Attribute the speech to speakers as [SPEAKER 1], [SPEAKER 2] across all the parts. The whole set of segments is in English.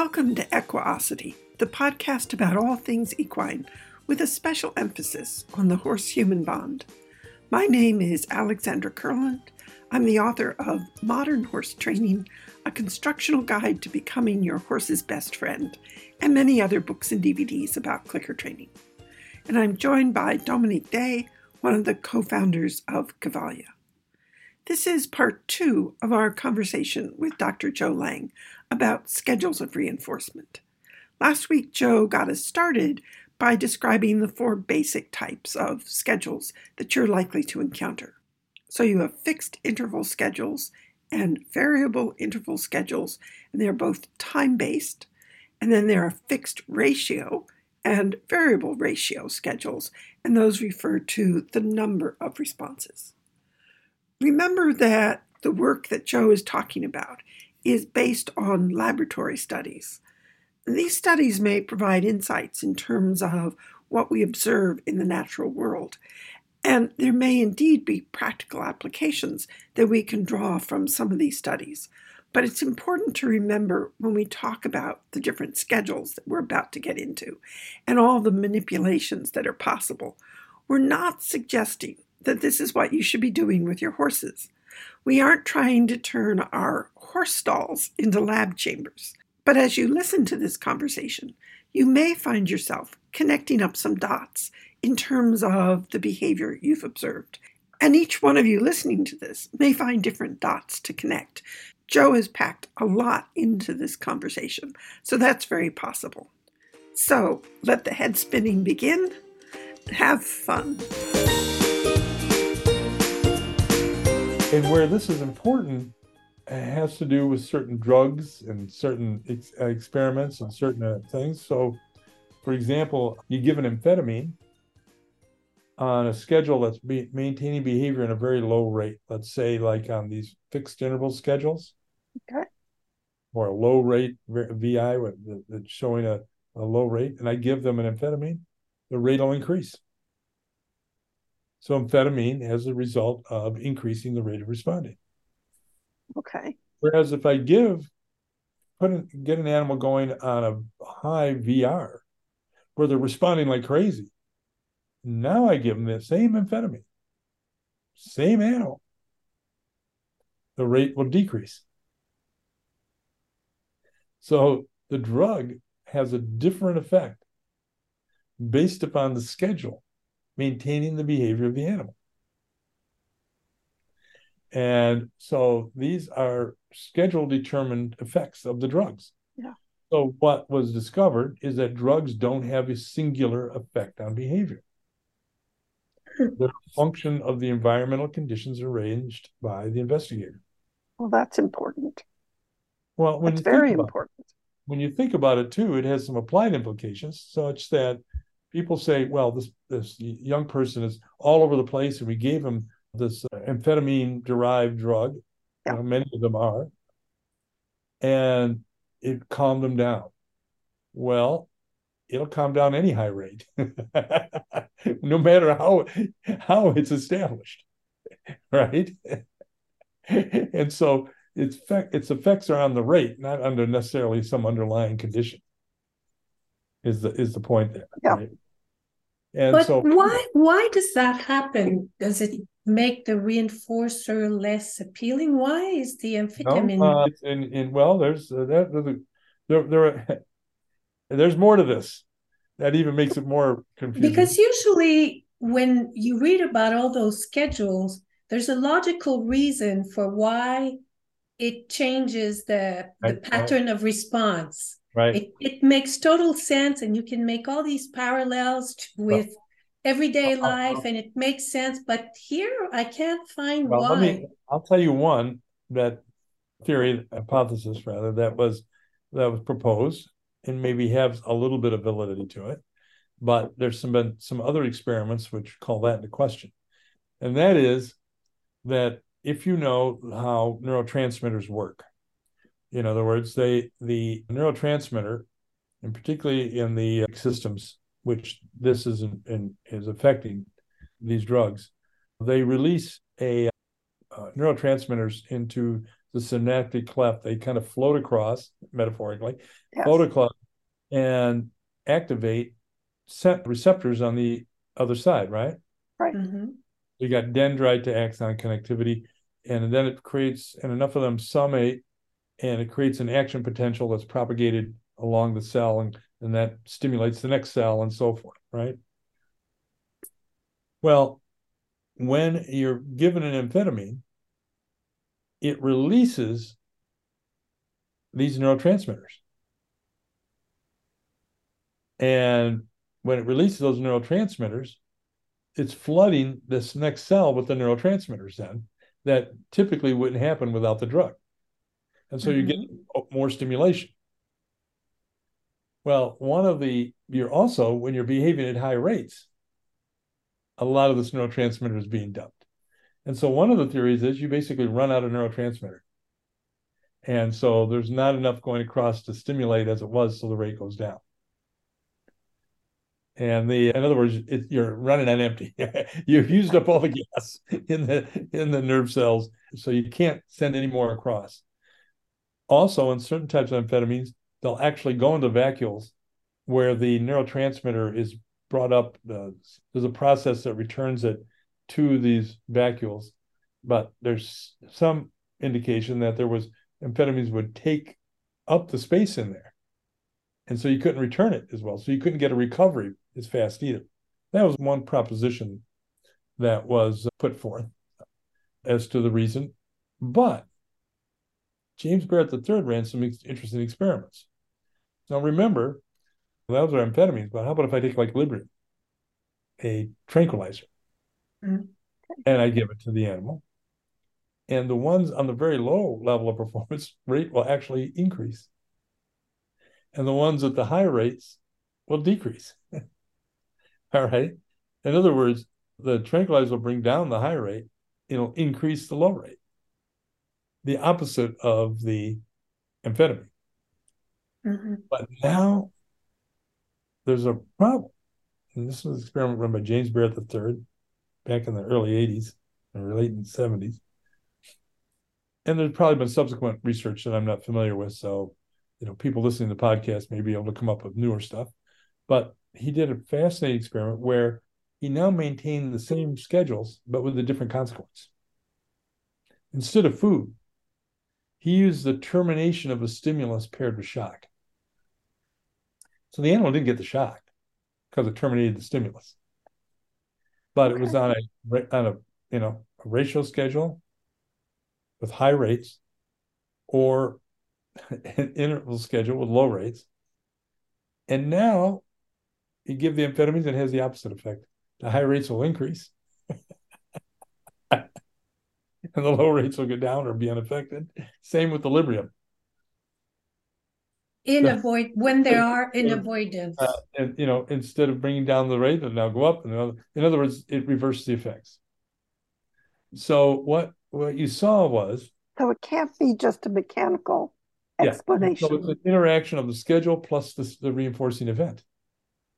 [SPEAKER 1] Welcome to Equiosity, the podcast about all things equine, with a special emphasis on the horse human bond. My name is Alexandra Kurland. I'm the author of Modern Horse Training, a constructional guide to becoming your horse's best friend, and many other books and DVDs about clicker training. And I'm joined by Dominique Day, one of the co founders of Cavalia. This is part two of our conversation with Dr. Joe Layng about schedules of reinforcement. Last week, Joe got us started by describing the four basic types of schedules that you're likely to encounter. So you have fixed interval schedules and variable interval schedules, and they're both time based. And then there are fixed ratio and variable ratio schedules, and those refer to the number of responses. Remember that the work that Joe is talking about is based on laboratory studies. These studies may provide insights in terms of what we observe in the natural world, and there may indeed be practical applications that we can draw from some of these studies. But it's important to remember when we talk about the different schedules that we're about to get into and all the manipulations that are possible, we're not suggesting that this is what you should be doing with your horses. We aren't trying to turn our horse stalls into lab chambers. But as you listen to this conversation, you may find yourself connecting up some dots in terms of the behavior you've observed. And each one of you listening to this may find different dots to connect. Joe has packed a lot into this conversation, so that's very possible. So let the head spinning begin. Have fun.
[SPEAKER 2] And where this is important has to do with certain drugs and certain ex- experiments and certain uh, things. So, for example, you give an amphetamine on a schedule that's be- maintaining behavior in a very low rate, let's say like on these fixed interval schedules.
[SPEAKER 1] Okay.
[SPEAKER 2] Or a low rate VI that's showing a, a low rate, and I give them an amphetamine, the rate will increase. So amphetamine has a result of increasing the rate of responding.
[SPEAKER 1] Okay.
[SPEAKER 2] Whereas if I give, put an, get an animal going on a high VR, where they're responding like crazy, now I give them the same amphetamine, same animal, the rate will decrease. So the drug has a different effect based upon the schedule maintaining the behavior of the animal. And so these are schedule determined effects of the drugs.
[SPEAKER 1] Yeah.
[SPEAKER 2] So what was discovered is that drugs don't have a singular effect on behavior. They're a function of the environmental conditions arranged by the investigator.
[SPEAKER 1] Well, that's important.
[SPEAKER 2] Well, when
[SPEAKER 1] that's very important.
[SPEAKER 2] It, when you think about it too, it has some applied implications, such that people say, well, this this young person is all over the place, and we gave him this uh, amphetamine derived drug. Yeah. You know, many of them are, and it calmed them down. Well, it'll calm down any high rate, no matter how how it's established, right? and so its its effects are on the rate, not under necessarily some underlying condition is the is the point there.
[SPEAKER 1] Yeah. Right?
[SPEAKER 3] And but so, why why does that happen? Does it make the reinforcer less appealing? Why is the amphetamine? No,
[SPEAKER 2] uh, in, in well, there's uh, that, there there are, there's more to this that even makes it more confusing.
[SPEAKER 3] Because usually when you read about all those schedules, there's a logical reason for why it changes the, the right, pattern right. of response.
[SPEAKER 2] Right.
[SPEAKER 3] It, it makes total sense, and you can make all these parallels to, with well, everyday uh, life, and it makes sense. But here, I can't find well, why. Let me,
[SPEAKER 2] I'll tell you one that theory, hypothesis rather, that was that was proposed, and maybe have a little bit of validity to it. But there's some been some other experiments which call that into question, and that is that if you know how neurotransmitters work, in other words, they the neurotransmitter, and particularly in the systems which this is in, in, is affecting these drugs, they release a uh, neurotransmitters into the synaptic cleft. They kind of float across, metaphorically, yes. photocluster and activate receptors on the other side, right?
[SPEAKER 1] Right. Mm-hmm.
[SPEAKER 2] You got dendrite to axon connectivity, and then it creates, and enough of them summate, and it creates an action potential that's propagated along the cell, and, and that stimulates the next cell, and so forth, right? Well, when you're given an amphetamine, it releases these neurotransmitters. And when it releases those neurotransmitters, it's flooding this next cell with the neurotransmitters then that typically wouldn't happen without the drug. And so mm-hmm. you get mm-hmm. more stimulation. Well, one of the, you're also, when you're behaving at high rates, a lot of this neurotransmitter is being dumped. And so one of the theories is you basically run out of neurotransmitter. And so there's not enough going across to stimulate as it was, so the rate goes down. And the, in other words, it, you're running on empty. You've used up all the gas in the in the nerve cells, so you can't send any more across. Also, in certain types of amphetamines, they'll actually go into vacuoles where the neurotransmitter is brought up. Uh, there's a process that returns it to these vacuoles, but there's some indication that there was amphetamines would take up the space in there. And so you couldn't return it as well. So you couldn't get a recovery as fast either. That was one proposition that was put forth as to the reason. But James Barrett III ran some interesting experiments. Now remember, those are amphetamines, but how about if I take like Librium, a tranquilizer, mm-hmm. and I give it to the animal? And the ones on the very low level of performance rate will actually increase. And the ones at the high rates will decrease. All right. In other words, the tranquilizer will bring down the high rate, it'll increase the low rate. The opposite of the amphetamine. Mm-hmm. But now there's a problem. And this was an experiment run by James Barrett III back in the early 80s or late 70s. And there's probably been subsequent research that I'm not familiar with. So, you know, people listening to the podcast may be able to come up with newer stuff. But he did a fascinating experiment where he now maintained the same schedules, but with a different consequence. Instead of food, he used the termination of a stimulus paired with shock. So the animal didn't get the shock because it terminated the stimulus, but it was on a on a you know a ratio schedule with high rates, or an interval schedule with low rates. And now you give the amphetamines, it has the opposite effect. The high rates will increase, and the low rates will go down or be unaffected. Same with the Librium.
[SPEAKER 3] In avoid when there are in avoidance, uh,
[SPEAKER 2] and you know, instead of bringing down the rate, it now go up. And in other words, it reverses the effects. So what what you saw was
[SPEAKER 1] so it can't be just a mechanical yeah. explanation.
[SPEAKER 2] So it's an interaction of the schedule plus the, the reinforcing event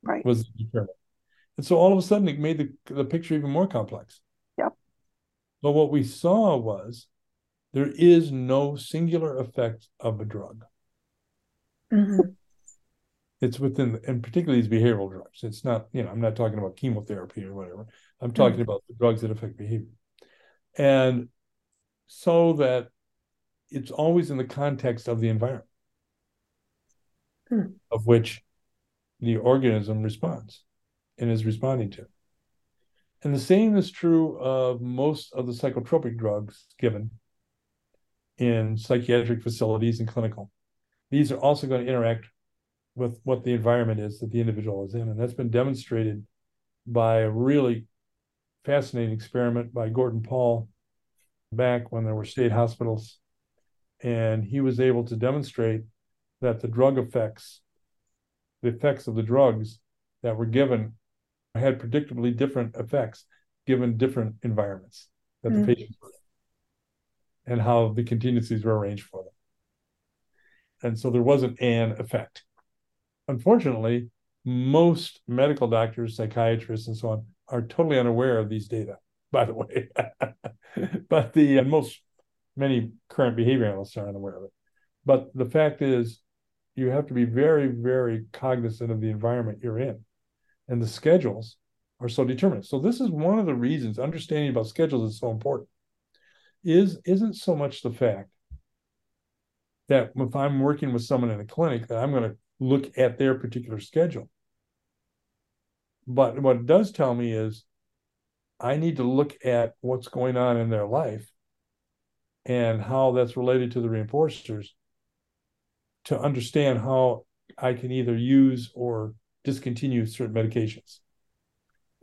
[SPEAKER 1] right.
[SPEAKER 2] was determined. And so all of a sudden it made the, the picture even more complex. But what we saw was there is no singular effect of a drug. Mm-hmm. It's within, and particularly these behavioral drugs. It's not, you know, I'm not talking about chemotherapy or whatever. I'm talking mm-hmm. about the drugs that affect behavior. And so that it's always in the context of the environment mm. of which the organism responds and is responding to. And the same is true of most of the psychotropic drugs given in psychiatric facilities and clinical. These are also going to interact with what the environment is that the individual is in. And that's been demonstrated by a really fascinating experiment by Gordon Paul back when there were state hospitals. And he was able to demonstrate that the drug effects the effects of the drugs that were given had predictably different effects given different environments that mm-hmm. the patients were in and how the contingencies were arranged for them. And so there wasn't an effect. Unfortunately, most medical doctors, psychiatrists, and so on are totally unaware of these data, by the way. but the and most many current behavior analysts are unaware of it. But the fact is, you have to be very, very cognizant of the environment you're in. And the schedules are so determinate. So this is one of the reasons understanding about schedules is so important. Is isn't so much the fact that if I'm working with someone in a clinic that I'm going to look at their particular schedule. But what it does tell me is I need to look at what's going on in their life and how that's related to the reinforcers to understand how I can either use or discontinue certain medications,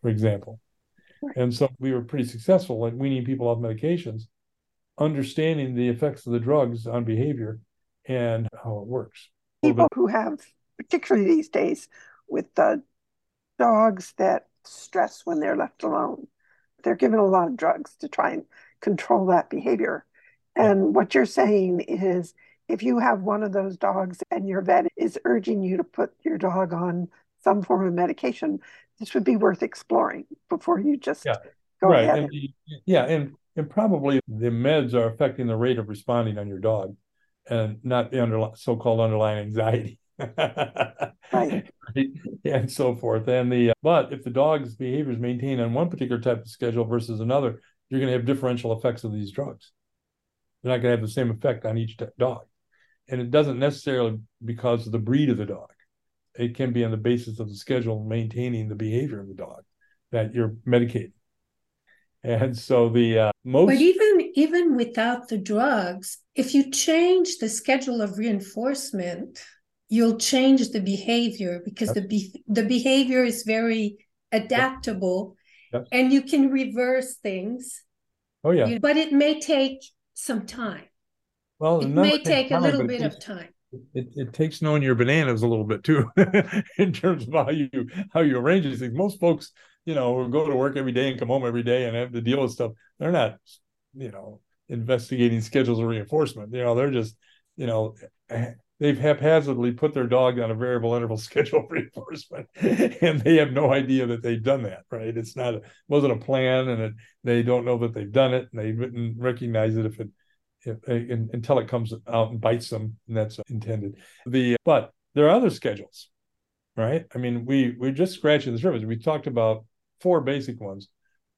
[SPEAKER 2] for example. And so we were pretty successful at weaning people off medications, understanding the effects of the drugs on behavior and how it works.
[SPEAKER 1] People who have, particularly these days, with the dogs that stress when they're left alone, they're given a lot of drugs to try and control that behavior. And what you're saying is if you have one of those dogs and your vet is urging you to put your dog on some form of medication, this would be worth exploring before you just
[SPEAKER 2] yeah.
[SPEAKER 1] go
[SPEAKER 2] right.
[SPEAKER 1] ahead.
[SPEAKER 2] And yeah, and and probably the meds are affecting the rate of responding on your dog, and not the under, so-called underlying anxiety.
[SPEAKER 1] right.
[SPEAKER 2] and so forth. And the but if the dog's behavior is maintained on one particular type of schedule versus another, you're going to have differential effects of these drugs. They're not going to have the same effect on each dog and it doesn't necessarily because of the breed of the dog. It can be on the basis of the schedule maintaining the behavior of the dog that you're medicating. And so the uh, most.
[SPEAKER 3] But even even without the drugs, if you change the schedule of reinforcement, you'll change the behavior because the be- the behavior is very adaptable,
[SPEAKER 2] Yep.
[SPEAKER 3] and you can reverse things.
[SPEAKER 2] Oh yeah.
[SPEAKER 3] But it may take some time.
[SPEAKER 2] Well,
[SPEAKER 3] It may take a little bit of time.
[SPEAKER 2] It, it takes knowing your bananas a little bit too, in terms of how you how you arrange these things. Most folks, you know, who go to work every day and come home every day and have to deal with stuff. They're not, you know, investigating schedules of reinforcement. You know, they're just, you know, eh, they've haphazardly put their dog on a variable interval schedule of reinforcement, and they have no idea that they've done that. Right? It's not a, wasn't a plan, and it, they don't know that they've done it, and they wouldn't recognize it if it if, in, until it comes out and bites them, and that's intended. The but there are other schedules, right? I mean, we we're just scratching the surface. We talked about four basic ones: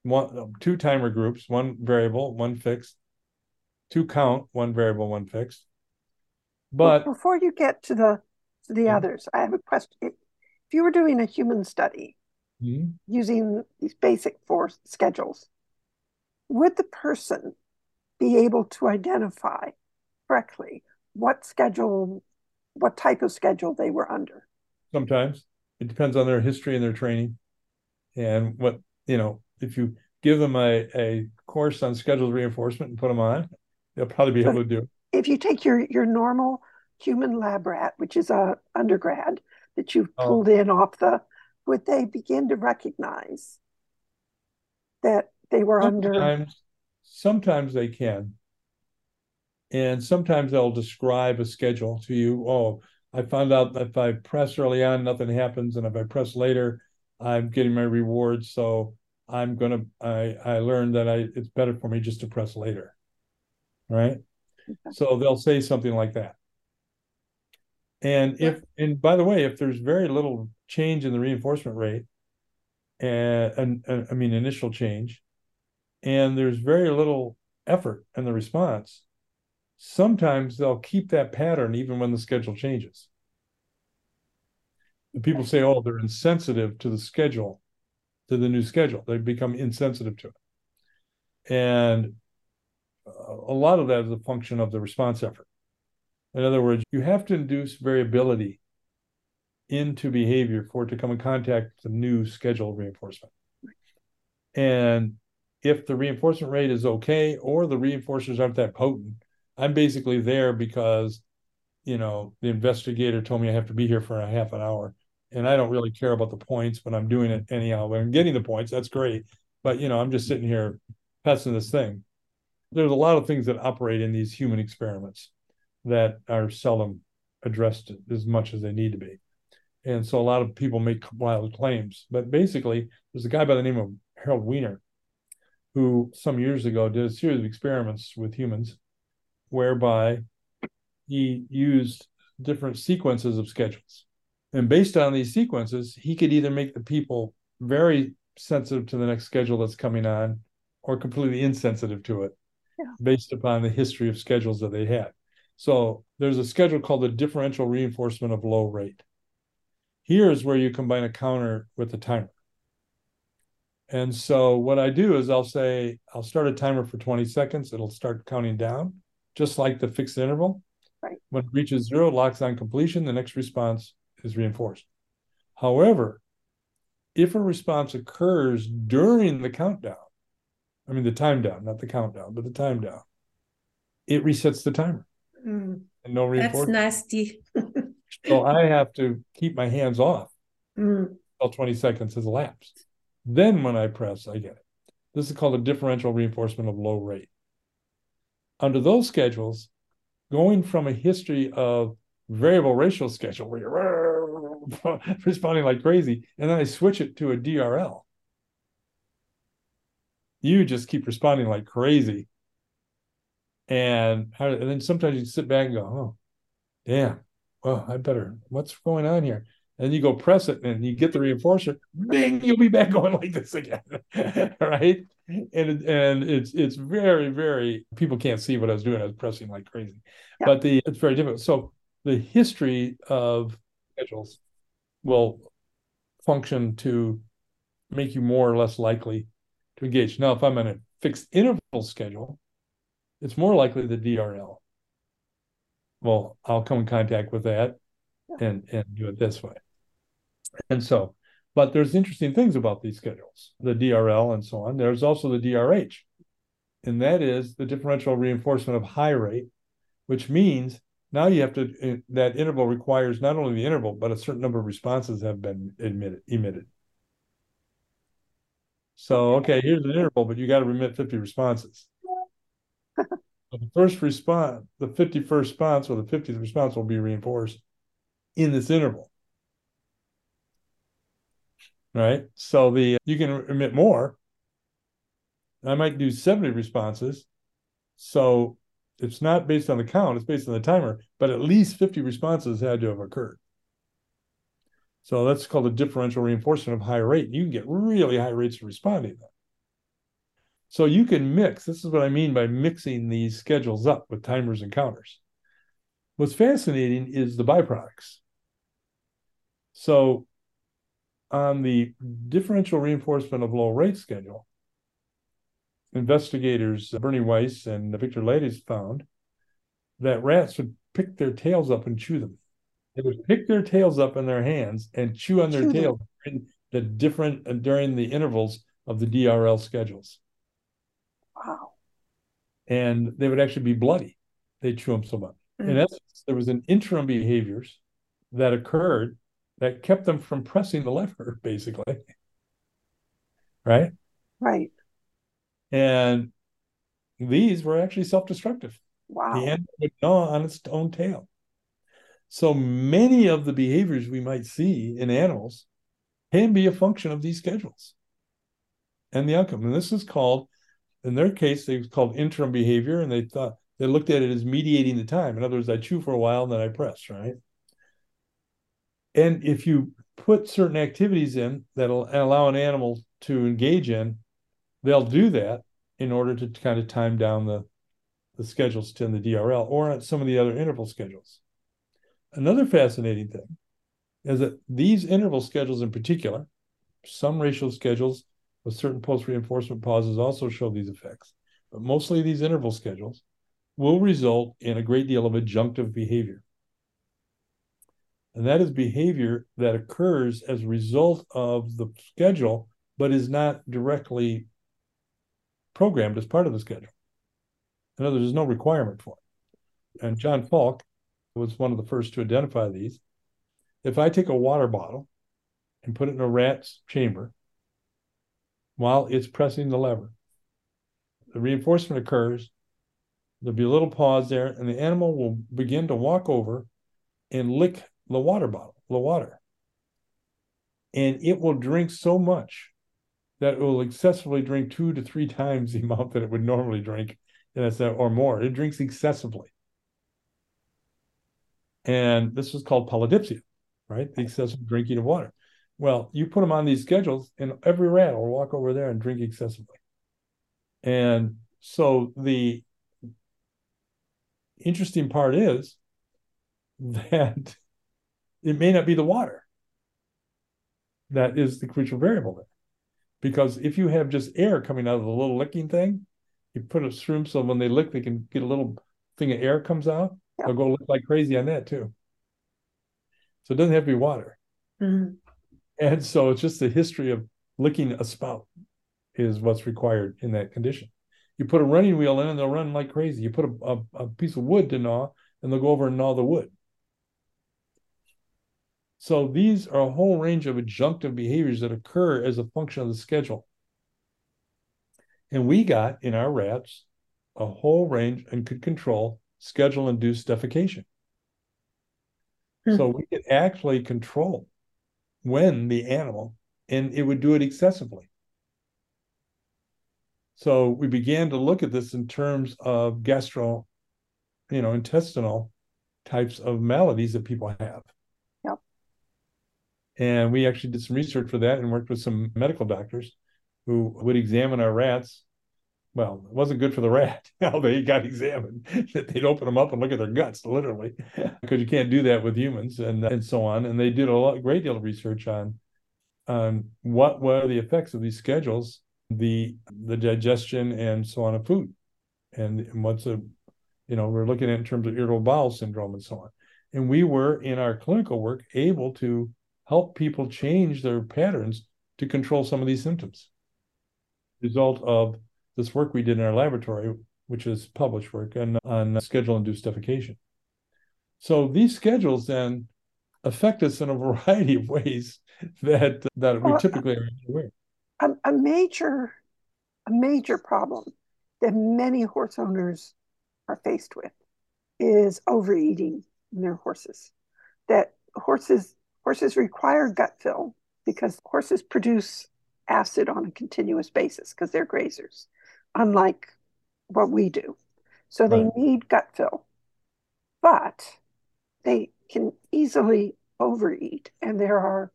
[SPEAKER 2] one, two timer groups, one variable, one fixed, two count, one variable, one fixed. But
[SPEAKER 1] Well, before you get to the to the
[SPEAKER 2] Mhm.
[SPEAKER 1] others, I have a question. If you were doing a human study
[SPEAKER 2] Mhm.
[SPEAKER 1] using these basic four schedules, would the person be able to identify correctly what schedule, what type of schedule they were under?
[SPEAKER 2] sometimes it depends on their history and their training, and what you know. If you give them a a course on scheduled reinforcement and put them on, they'll probably be able to do it.
[SPEAKER 1] If you take your your normal human lab rat, which is a undergrad that you've
[SPEAKER 2] Oh.
[SPEAKER 1] pulled in off the, would they begin to recognize that they were under?
[SPEAKER 2] Sometimes, they can. And sometimes they'll describe a schedule to you. Oh, I found out that if I press early on, nothing happens, and if I press later, I'm getting my rewards. So I'm gonna I I learned that I it's better for me just to press later. Right? So they'll say something like that. And if and by the way, if there's very little change in the reinforcement rate, eh, and, and, and I mean initial change, and there's very little effort in the response, sometimes they'll keep that pattern even when the schedule changes. And people say, oh, they're insensitive to the schedule, to the new schedule. They become insensitive to it. And a lot of that is a function of the response effort. In other words, you have to induce variability into behavior for it to come in contact with the new schedule reinforcement. And if the reinforcement rate is okay or the reinforcers aren't that potent, I'm basically there because, you know, the investigator told me I have to be here for a half an hour. And I don't really care about the points, but I'm doing it anyhow. I'm getting the points, that's great. But, you know, I'm just sitting here pesting this thing. There's a lot of things that operate in these human experiments that are seldom addressed as much as they need to be. And so a lot of people make wild claims. But basically, there's a guy by the name of Harold Weiner who some years ago did a series of experiments with humans whereby he used different sequences of schedules. And based on these sequences, he could either make the people very sensitive to the next schedule that's coming on or completely insensitive to it yeah. based upon the history of schedules that they had. So there's a schedule called the differential reinforcement of low rate. Here's where you combine a counter with a timer. And so what I do is I'll say, I'll start a timer for 20 seconds. It'll start counting down, just like the fixed interval.
[SPEAKER 1] Right.
[SPEAKER 2] When it reaches zero, it locks on completion. The next response is reinforced. However, if a response occurs during the countdown, I mean the time down, not the countdown, but the time down, it resets the timer.
[SPEAKER 3] Mm.
[SPEAKER 2] And no reinforcement.
[SPEAKER 3] That's nasty.
[SPEAKER 2] so I have to keep my hands off
[SPEAKER 3] mm.
[SPEAKER 2] until 20 seconds has elapsed. Then when I press, I get it. This is called a differential reinforcement of low rate. Under those schedules, going from a history of variable ratio schedule where you're responding like crazy, and then I switch it to a DRL, you just keep responding like crazy. And, and then sometimes you sit back and go, oh, damn, well, I better, what's going on here? And you go press it and you get the reinforcer, bing, you'll be back going like this again. right. And and it's it's very, very people can't see what I was doing. I was pressing like crazy. Yeah. But the it's very difficult. So the history of schedules will function to make you more or less likely to engage. Now, if I'm on a fixed interval schedule, it's more likely the DRL. Well, I'll come in contact with that and and do it this way. And so, but there's interesting things about these schedules, the DRL and so on. There's also the DRH, and that is the differential reinforcement of high rate, which means now you have to eh, that interval requires not only the interval but a certain number of responses have been admitted emitted. So okay, here's an interval, but you got to remit 50 responses. the first response, the 51st response or the 50th response will be reinforced in this interval right? So the you can emit more. I might do 70 responses. So it's not based on the count, it's based on the timer, but at least 50 responses had to have occurred. So that's called a differential reinforcement of high rate. You can get really high rates of responding. So you can mix. This is what I mean by mixing these schedules up with timers and counters. What's fascinating is the byproducts. So on the differential reinforcement of low rate schedule, investigators uh, Bernie Weiss and Victor Laties found that rats would pick their tails up and chew them. They would pick their tails up in their hands and chew on their chew tails during the different uh, during the intervals of the DRL schedules.
[SPEAKER 1] Wow.
[SPEAKER 2] And they would actually be bloody. They chew them so much. Mm. In essence, there was an interim behaviors that occurred that kept them from pressing the lever, basically. Right?
[SPEAKER 1] Right.
[SPEAKER 2] And these were actually self destructive.
[SPEAKER 1] Wow.
[SPEAKER 2] The animal would gnaw on its own tail. So many of the behaviors we might see in animals can be a function of these schedules and the outcome. And this is called, in their case, they called interim behavior, and they thought they looked at it as mediating the time. In other words, I chew for a while and then I press, right? And if you put certain activities in that'll allow an animal to engage in, they'll do that in order to kind of time down the the schedules to the DRL or some of the other interval schedules. Another fascinating thing is that these interval schedules in particular, some ratio schedules with certain post reinforcement pauses also show these effects, but mostly these interval schedules will result in a great deal of adjunctive behavior. And that is behavior that occurs as a result of the schedule, but is not directly programmed as part of the schedule. In other words, there's no requirement for it. And John Falk was one of the first to identify these. If I take a water bottle and put it in a rat's chamber while it's pressing the lever, the reinforcement occurs. There'll be a little pause there, and the animal will begin to walk over and lick the water bottle, the water. And it will drink so much that it will excessively drink two to three times the amount that it would normally drink, and that's uh, or more. It drinks excessively. And this was called polydipsia, right? The excessive drinking of water. Well, you put them on these schedules, and every rat will walk over there and drink excessively. And so the interesting part is that it may not be the water that is the crucial variable there. Because if you have just air coming out of the little licking thing, you put it through so when they lick, they can get a little thing of air comes out. Yeah. They'll go lick like crazy on that too. So it doesn't have to be water. Mm-hmm. And so it's just the history of licking a spout is what's required in that condition. You put a running wheel in and they'll run like crazy. You put a, a, a piece of wood to gnaw and they'll go over and gnaw the wood. So these are a whole range of adjunctive behaviors that occur as a function of the schedule. And we got in our rats a whole range and could control schedule induced defecation. Hmm. So we could actually control when the animal, and it would do it excessively. So we began to look at this in terms of gastro, you know, intestinal types of maladies that people have. And we actually did some research for that and worked with some medical doctors who would examine our rats. Well, it wasn't good for the rat how they got examined. That they'd open them up and look at their guts, literally, because you can't do that with humans and and so on. And they did a lot, great deal of research on on what were the effects of these schedules, the the digestion and so on of food, and, and what's a, you know, we're looking at in terms of irritable bowel syndrome and so on. And we were in our clinical work able to help people change their patterns to control some of these symptoms. Result of this work we did in our laboratory, which is published work and on schedule induced defecation. So these schedules then affect us in a variety of ways that that we typically are aware.
[SPEAKER 1] A, a major a major problem that many horse owners are faced with is overeating their horses. That horses Horses require gut fill because horses produce acid on a continuous basis because they're grazers, unlike what we do. So they right. need gut fill, but they can easily overeat. And there are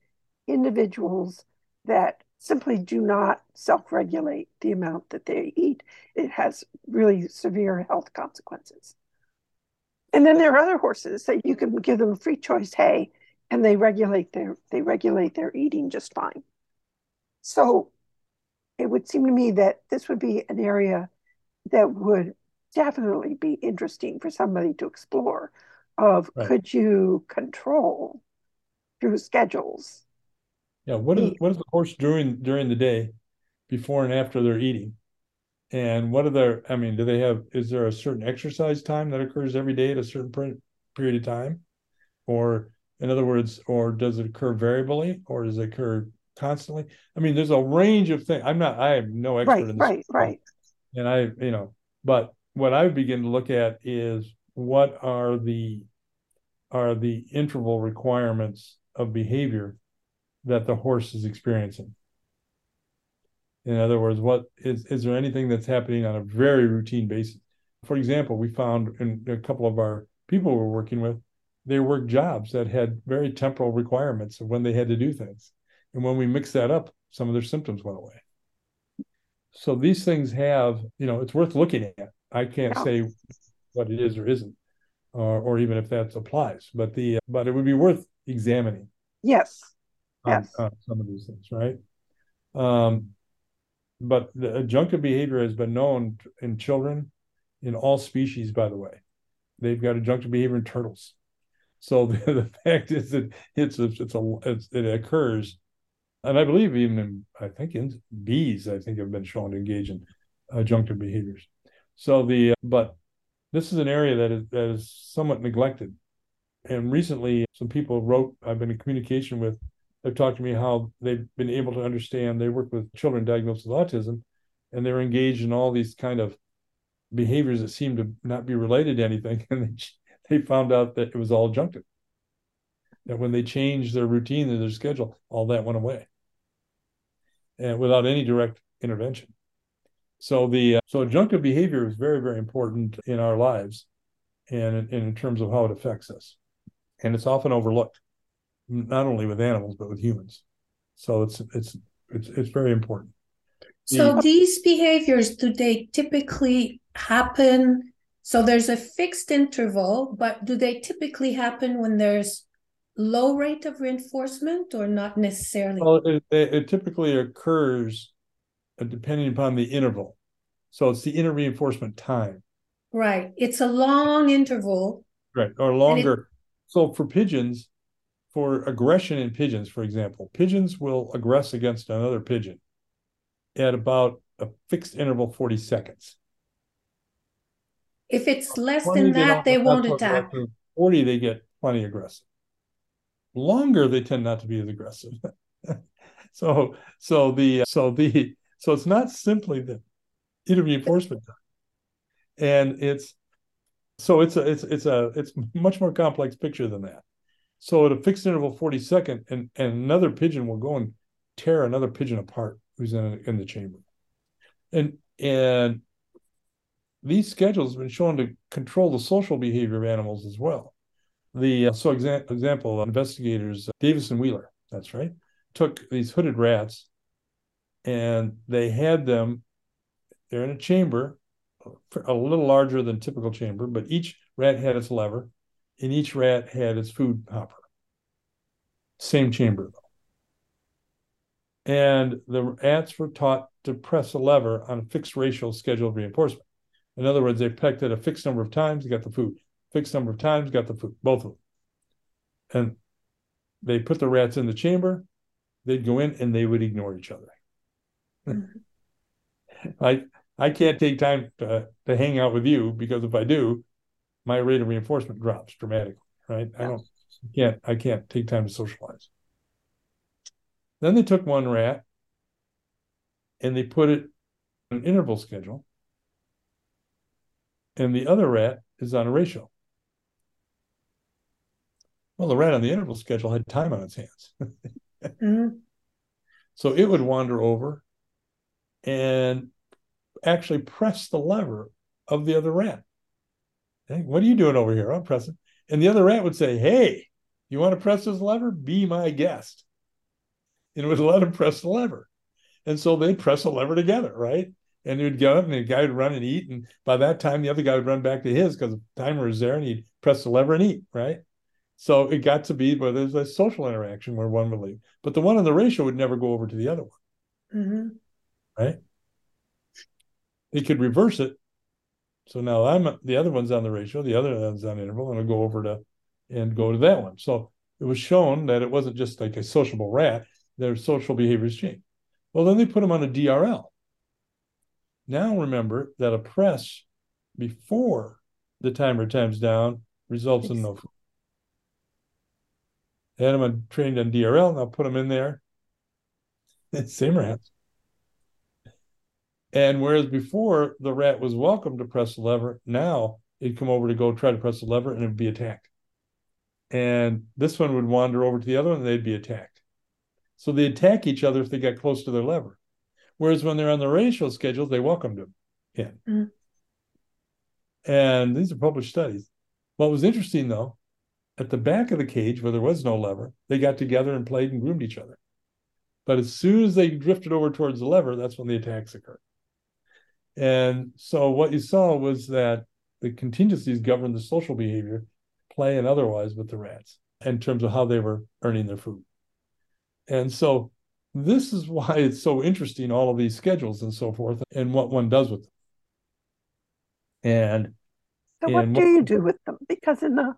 [SPEAKER 1] individuals that simply do not self regulate the amount that they eat. It has really severe health consequences. And then there are other horses that you can give them free choice hay and they regulate their they regulate their eating just fine. So it would seem to me that this would be an area that would definitely be interesting for somebody to explore of right. could you control through schedules
[SPEAKER 2] yeah what is what is the horse doing during the day before and after they're eating and what are their i mean do they have is there a certain exercise time that occurs every day at a certain period of time or in other words, or does it occur variably or does it occur constantly? I mean, there's a range of things. I'm not, I am no expert
[SPEAKER 1] right,
[SPEAKER 2] in
[SPEAKER 1] this. Right, right.
[SPEAKER 2] And I, you know, but what I begin to look at is what are the are the interval requirements of behavior that the horse is experiencing. In other words, what is is there anything that's happening on a very routine basis? For example, we found in a couple of our people we're working with, they worked jobs that had very temporal requirements of when they had to do things. And when we mixed that up, some of their symptoms went away. So these things have, you know, it's worth looking at. I can't say what it is or isn't, or, or even if that applies, but the but it would be worth examining.
[SPEAKER 1] Yes.
[SPEAKER 2] On, yes. On some of these things, right? Um, but the adjunctive behavior has been known in children in all species, by the way. They've got adjunctive behavior in turtles. So the, the fact is that it's a, it's a it's, it occurs, and I believe even in I think in bees I think have been shown to engage in uh, adjunctive behaviors. So the uh, but this is an area that is that is somewhat neglected, and recently some people wrote I've been in communication with. They've talked to me how they've been able to understand. They work with children diagnosed with autism, and they're engaged in all these kind of behaviors that seem to not be related to anything, and they found out that it was all adjunctive. That when they changed their routine and their schedule, all that went away, and without any direct intervention. So the uh, so adjunctive behavior is very very important in our lives, and in, in terms of how it affects us. and it's often overlooked, not only with animals but with humans. So it's it's it's it's very important.
[SPEAKER 3] So these behaviors, do they typically happen? So there's a fixed interval, but do they typically happen when there's low rate of reinforcement or not necessarily?
[SPEAKER 2] Well, it, it typically occurs uh, depending upon the interval. So it's the inner reinforcement time.
[SPEAKER 3] Right. It's a long interval.
[SPEAKER 2] Right. Or longer. It, so for pigeons, for aggression in pigeons, for example, pigeons will aggress against another pigeon at about a fixed interval 40 seconds.
[SPEAKER 3] If it's less than that, they won't attack.
[SPEAKER 2] 40, they get plenty aggressive. Longer, they tend not to be as aggressive. so, so the so the so it's not simply the inner reinforcement time, and it's so it's a it's it's a it's much more complex picture than that. So at a fixed interval, 40 second, and and another pigeon will go and tear another pigeon apart who's in in the chamber, and and these schedules have been shown to control the social behavior of animals as well. The uh, so exa- example investigators uh, Davis and Wheeler, that's right, took these hooded rats, and they had them. They're in a chamber, a little larger than typical chamber, but each rat had its lever, and each rat had its food hopper. Same chamber though. And the rats were taught to press a lever on a fixed ratio schedule of reinforcement. In other words, they pecked it a fixed number of times, got the food. Fixed number of times, got the food, both of them. And they put the rats in the chamber, they'd go in and they would ignore each other. Mm-hmm. I I can't take time to, to hang out with you because if I do, my rate of reinforcement drops dramatically, right? I don't can't I can't take time to socialize. Then they took one rat and they put it on an interval schedule and the other rat is on a ratio. Well, the rat on the interval schedule had time on its hands. mm-hmm. So it would wander over and actually press the lever of the other rat. Hey, what are you doing over here? I'm pressing. And the other rat would say, Hey, you want to press this lever? Be my guest. And it would let him press the lever. And so they'd press the lever together, right? And he would go up, and the guy would run and eat. And by that time, the other guy would run back to his because the timer was there and he'd press the lever and eat, right? So it got to be where there's a social interaction where one would leave. But the one in the ratio would never go over to the other one. Mm-hmm. Right? He could reverse it. So now I'm the other one's on the ratio, the other one's on interval, and I'll go over to and go to that one. So it was shown that it wasn't just like a sociable rat, their social behaviors changed. Well, then they put them on a DRL. Now remember that a press before the timer times down results in no food. And I'm trained on DRL, and I'll put them in there. Same rats. And whereas before the rat was welcome to press the lever, now it'd come over to go try to press the lever and it'd be attacked. And this one would wander over to the other one and they'd be attacked. So they attack each other if they got close to their lever. Whereas when they're on the ratio schedules, they welcomed them in. Mm. And these are published studies. What was interesting though, at the back of the cage where there was no lever, they got together and played and groomed each other. But as soon as they drifted over towards the lever, that's when the attacks occurred. And so what you saw was that the contingencies governed the social behavior, play and otherwise, with the rats in terms of how they were earning their food. And so this is why it's so interesting, all of these schedules and so forth, and what one does with them. And
[SPEAKER 1] so what do you do with them? Because in the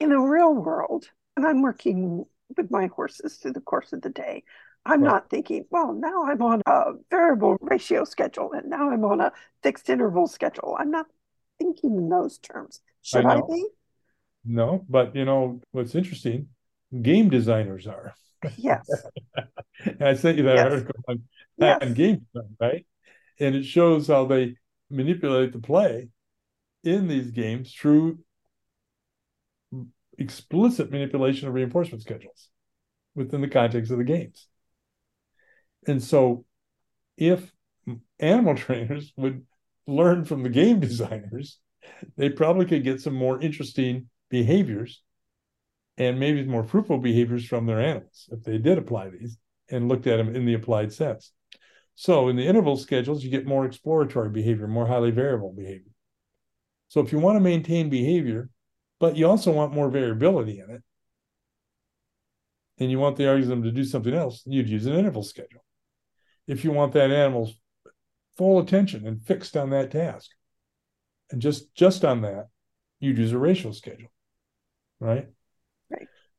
[SPEAKER 1] in the real world, and I'm working with my horses through the course of the day, I'm right. not thinking, well, now I'm on a variable ratio schedule and now I'm on a fixed interval schedule. I'm not thinking in those terms. Should I, I be?
[SPEAKER 2] No, but you know what's interesting? Game designers are.
[SPEAKER 1] Yes.
[SPEAKER 2] I sent you that yes. article on, yes. on game right? And it shows how they manipulate the play in these games through explicit manipulation of reinforcement schedules within the context of the games. And so if animal trainers would learn from the game designers, they probably could get some more interesting behaviors and maybe more fruitful behaviors from their animals if they did apply these and looked at them in the applied sense. So in the interval schedules, you get more exploratory behavior, more highly variable behavior. So if you want to maintain behavior, but you also want more variability in it, and you want the organism to do something else, you'd use an interval schedule. If you want that animal's full attention and fixed on that task, and just just on that, you'd use a ratio schedule, right?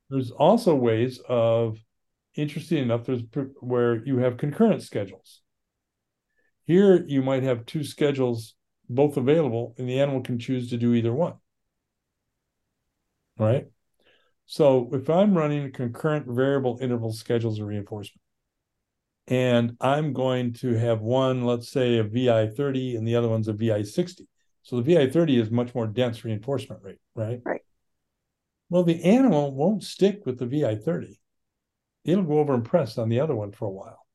[SPEAKER 2] There's also ways of interesting enough. There's where you have concurrent schedules. Here, you might have two schedules both available, and the animal can choose to do either one. Right? So if I'm running concurrent variable interval schedules of reinforcement, and I'm going to have one, let's say a VI 30, and the other one's a VI 60. So the VI 30 is much more dense reinforcement rate, right?
[SPEAKER 1] Right.
[SPEAKER 2] Well, the animal won't stick with the VI 30. It'll go over and press on the other one for a while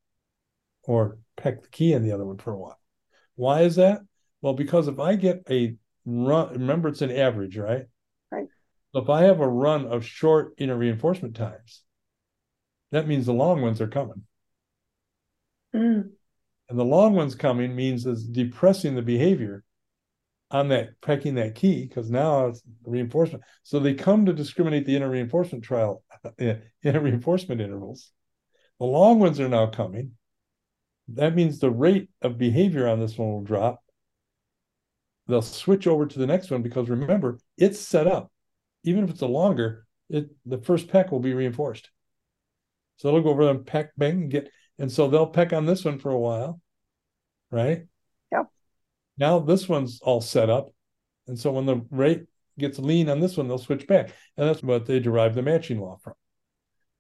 [SPEAKER 2] or peck the key in the other one for a while. Why is that? Well, because if I get a run, remember it's an average, right?
[SPEAKER 1] Right.
[SPEAKER 2] If I have a run of short inter-reinforcement times, that means the long ones are coming.
[SPEAKER 3] Mm.
[SPEAKER 2] And the long ones coming means it's depressing the behavior on that pecking that key because now it's reinforcement. So they come to discriminate the inter-reinforcement trial, uh, inter-reinforcement intervals. The long ones are now coming that means the rate of behavior on this one will drop. They'll switch over to the next one because remember, it's set up. Even if it's a longer, it the first peck will be reinforced. So they'll go over and peck, bang, and get, and so they'll peck on this one for a while, right? Now this one's all set up. And so when the rate gets lean on this one, they'll switch back. And that's what they derive the matching law from.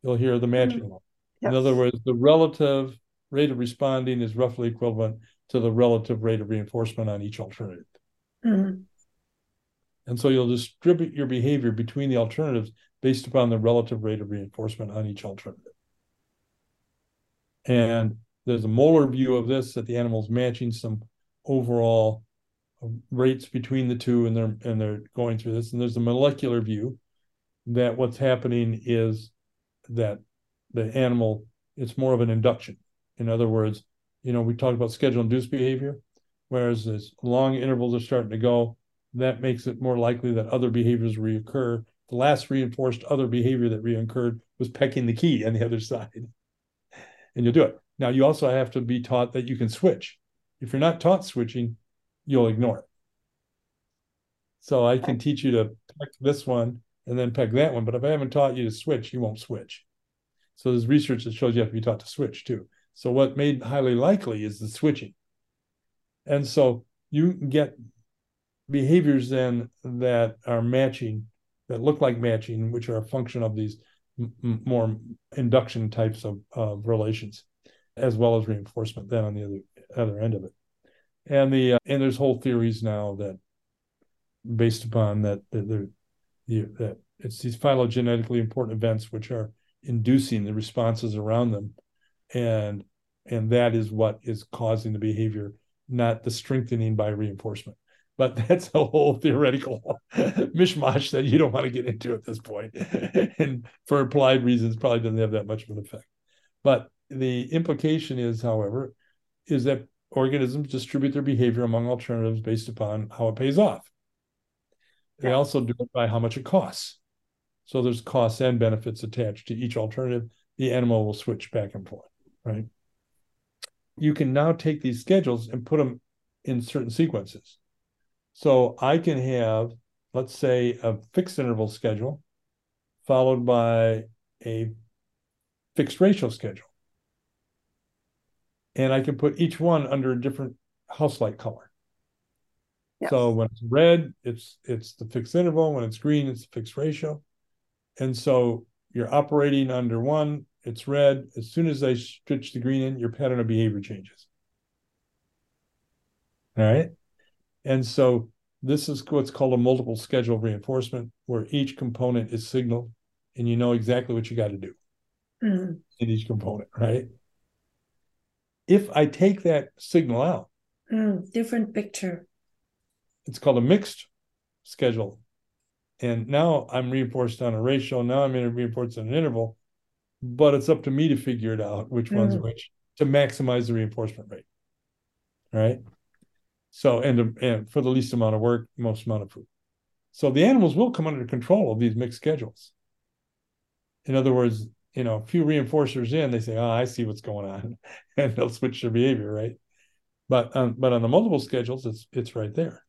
[SPEAKER 2] You'll hear the matching mm-hmm. law. Yes. In other words, the relative rate of responding is roughly equivalent to the relative rate of reinforcement on each alternative.
[SPEAKER 3] Mm-hmm.
[SPEAKER 2] And so you'll distribute your behavior between the alternatives based upon the relative rate of reinforcement on each alternative. And there's a molar view of this that the animal's matching some overall rates between the two and they're and they're going through this. And there's a molecular view that what's happening is that the animal, it's more of an induction. In other words, you know, we talked about schedule induced behavior, whereas as long intervals are starting to go, that makes it more likely that other behaviors reoccur. The last reinforced other behavior that reoccurred was pecking the key on the other side. And you'll do it. Now, you also have to be taught that you can switch. If you're not taught switching, you'll ignore it. So I can teach you to peck this one and then peck that one. But if I haven't taught you to switch, you won't switch. So there's research that shows you have to be taught to switch too. So what made highly likely is the switching. And so you get behaviors then that are matching, that look like matching, which are a function of these m- more induction types of, of relations, as well as reinforcement then on the other other end of it. And the uh, and there's whole theories now that based upon that that, that it's these phylogenetically important events which are inducing the responses around them. And and that is what is causing the behavior not the strengthening by reinforcement. But that's a whole theoretical mishmash that you don't want to get into at this point. And for applied reasons probably doesn't have that much of an effect. But the implication is however is that organisms distribute their behavior among alternatives based upon how it pays off they also do it by how much it costs so there's costs and benefits attached to each alternative the animal will switch back and forth right? You can now take these schedules and put them in certain sequences. So I can have, let's say, a fixed interval schedule followed by a fixed ratio schedule. And I can put each one under a different house light color. Yes. So when it's red, it's it's the fixed interval. When it's green, it's the fixed ratio. And so you're operating under one, it's red. As soon as I switch the green in, your pattern of behavior changes. All right. And so this is what's called a multiple schedule reinforcement, where each component is signaled and you know exactly what you got to do
[SPEAKER 3] mm-hmm.
[SPEAKER 2] in each component, right? If I take that signal out,
[SPEAKER 3] mm, different picture.
[SPEAKER 2] It's called a mixed schedule And now I'm reinforced on a ratio. Now I'm in reinforced on an interval, but it's up to me to figure it out which mm. one's which to maximize the reinforcement rate. Right. So and and for the least amount of work, most amount of food. So the animals will come under control of these mixed schedules. In other words, you know, a few reinforcers in, they say, "Oh, I see what's going on," and they'll switch their behavior, right? But um, but on the multiple schedules, it's it's right there.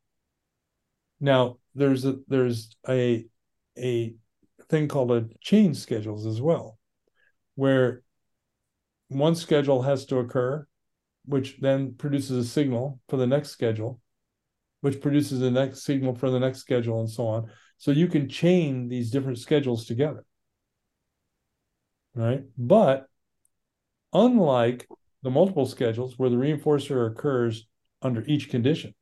[SPEAKER 2] Now there's a there's a a thing called a chain schedules as well, where one schedule has to occur, which then produces a signal for the next schedule, which produces the next signal for the next schedule, and so on. So you can chain these different schedules together. Right. But unlike the multiple schedules where the reinforcer occurs under each condition,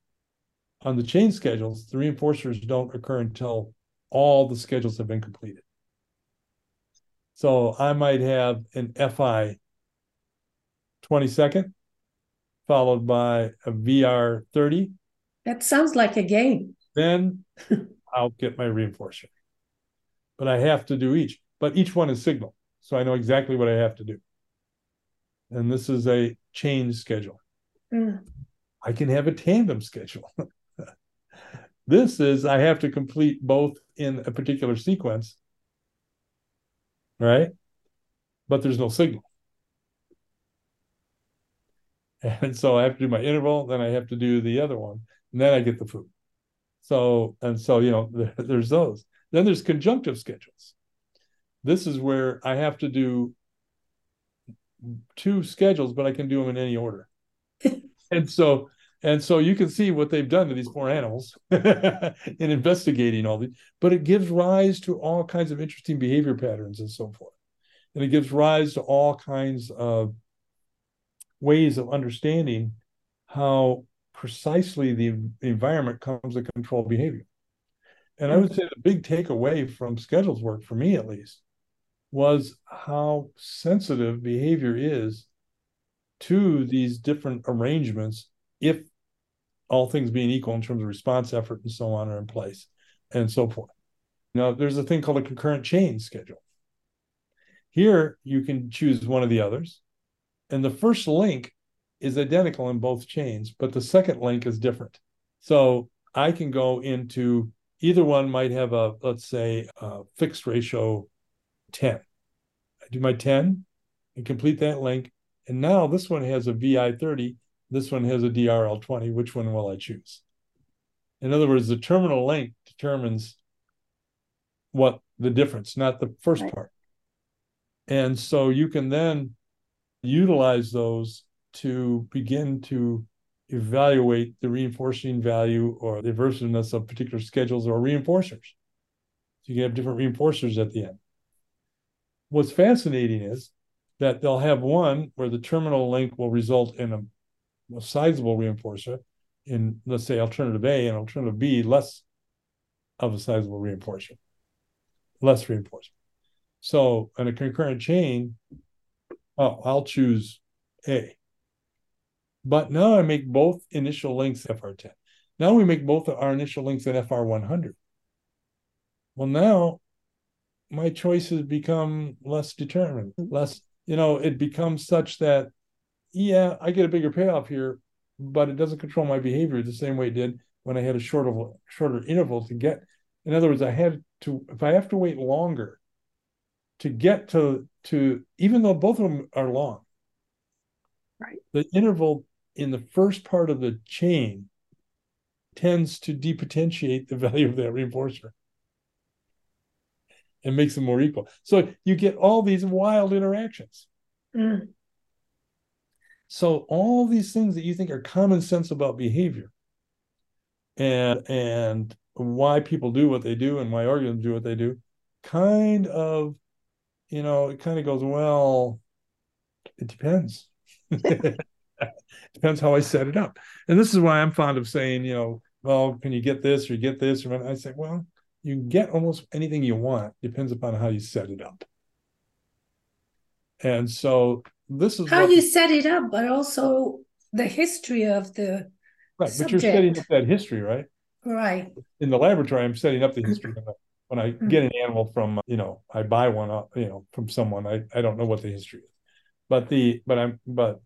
[SPEAKER 2] on the chain schedules, the reinforcers don't occur until all the schedules have been completed. So I might have an FI 20 second, followed by a VR 30.
[SPEAKER 3] That sounds like a game.
[SPEAKER 2] Then I'll get my reinforcer. But I have to do each, but each one is signal. So I know exactly what I have to do. And this is a chain schedule. Mm. I can have a tandem schedule. this is I have to complete both in a particular sequence, right? But there's no signal. And so I have to do my interval, then I have to do the other one, and then I get the food. So, and so, you know, there's those. Then there's conjunctive schedules. This is where I have to do two schedules, but I can do them in any order. and so, and so you can see what they've done to these poor animals in investigating all these, but it gives rise to all kinds of interesting behavior patterns and so forth. And it gives rise to all kinds of ways of understanding how precisely the environment comes to control behavior. And I would mm-hmm. say the big takeaway from schedules work, for me at least, was how sensitive behavior is to these different arrangements if all things being equal in terms of response effort and so on are in place and so forth. Now, there's a thing called a concurrent chain schedule. Here, you can choose one of the others. And the first link is identical in both chains, but the second link is different. So I can go into either one might have a, let's say, a fixed ratio 10. I do my 10 and complete that link. And now this one has a VI 30, this one has a DRL 20. Which one will I choose? In other words, the terminal link determines what the difference, not the first part. And so you can then utilize those to begin to evaluate the reinforcing value or the aversiveness of particular schedules or reinforcers. So you can have different reinforcers at the end. What's fascinating is that they'll have one where the terminal link will result in a, a sizable reinforcer in, let's say, alternative A and alternative B, less of a sizable reinforcer, less reinforcement. So in a concurrent chain, oh, I'll choose A. But now I make both initial links FR10. Now we make both our initial links at FR100. Well, now my choices become less determined, mm-hmm. less, you know, it becomes such that, yeah, I get a bigger payoff here, but it doesn't control my behavior the same way it did when I had a shorter, shorter interval to get. In other words, I had to, if I have to wait longer to get to to even though both of them are long
[SPEAKER 1] right
[SPEAKER 2] the interval in the first part of the chain tends to depotentiate the value of that reinforcer and makes them more equal so you get all these wild interactions mm. so all these things that you think are common sense about behavior and and why people do what they do and why organisms do what they do kind of you know, it kind of goes, well, it depends. depends how I set it up. And this is why I'm fond of saying, you know, well, can you get this or get this? Or I say, well, you get almost anything you want, depends upon how you set it up. And so this is
[SPEAKER 3] how you set it up, but also the history of the
[SPEAKER 2] right. Subject. But you're setting up that history, right?
[SPEAKER 3] Right.
[SPEAKER 2] In the laboratory, I'm setting up the history of when I mm-hmm. get an animal from, you know, I buy one, uh, you know, from someone, I, I don't know what the history is, but the, but I'm, but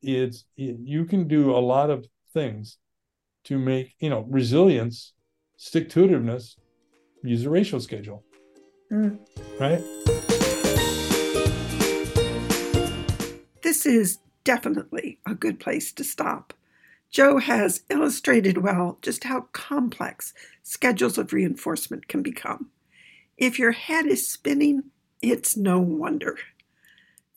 [SPEAKER 2] it's, it, you can do a lot of things to make, you know, resilience, stick to itiveness, use a ratio schedule. Mm. Right.
[SPEAKER 1] This is definitely a good place to stop. Joe has illustrated well just how complex schedules of reinforcement can become. If your head is spinning, it's no wonder.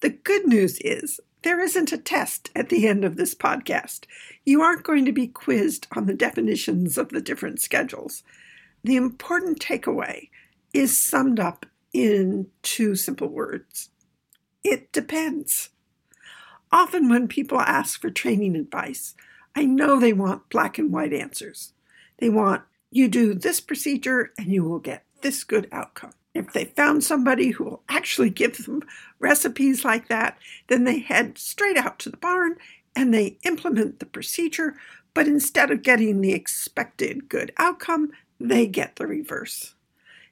[SPEAKER 1] The good news is there isn't a test at the end of this podcast. You aren't going to be quizzed on the definitions of the different schedules. The important takeaway is summed up in two simple words it depends. Often, when people ask for training advice, I know they want black and white answers. They want you do this procedure and you will get this good outcome. If they found somebody who will actually give them recipes like that, then they head straight out to the barn and they implement the procedure, but instead of getting the expected good outcome, they get the reverse.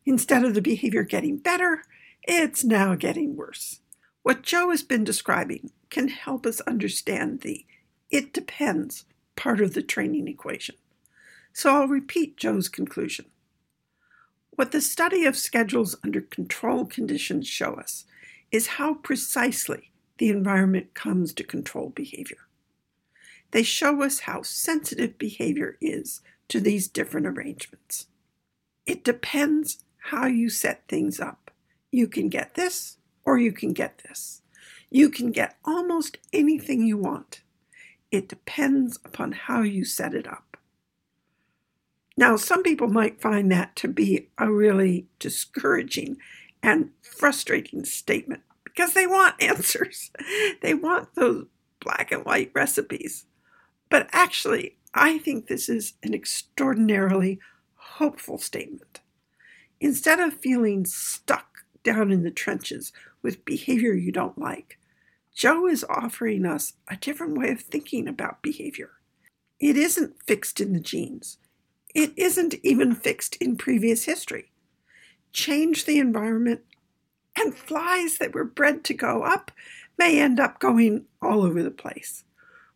[SPEAKER 1] Instead of the behavior getting better, it's now getting worse. What Joe has been describing can help us understand the it depends part of the training equation. So I'll repeat Joe's conclusion. What the study of schedules under control conditions show us is how precisely the environment comes to control behavior. They show us how sensitive behavior is to these different arrangements. It depends how you set things up. You can get this or you can get this. You can get almost anything you want. It depends upon how you set it up. Now, some people might find that to be a really discouraging and frustrating statement because they want answers. They want those black and white recipes. But actually, I think this is an extraordinarily hopeful statement. Instead of feeling stuck down in the trenches with behavior you don't like, Joe is offering us a different way of thinking about behavior. It isn't fixed in the genes. It isn't even fixed in previous history. Change the environment, and flies that were bred to go up may end up going all over the place.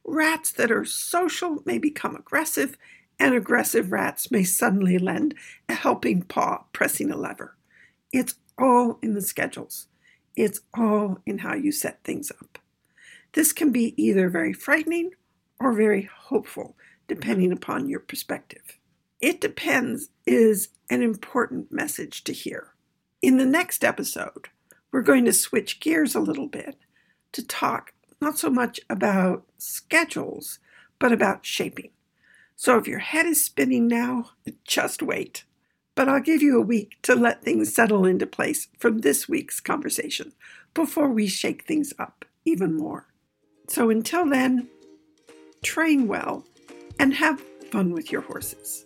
[SPEAKER 1] Rats that are social may become aggressive, and aggressive rats may suddenly lend a helping paw pressing a lever. It's all in the schedules. It's all in how you set things up. This can be either very frightening or very hopeful, depending upon your perspective. It depends is an important message to hear. In the next episode, we're going to switch gears a little bit to talk not so much about schedules, but about shaping. So if your head is spinning now, just wait but I'll give you a week to let things settle into place from this week's conversation before we shake things up even more. So until then, train well and have fun with your horses.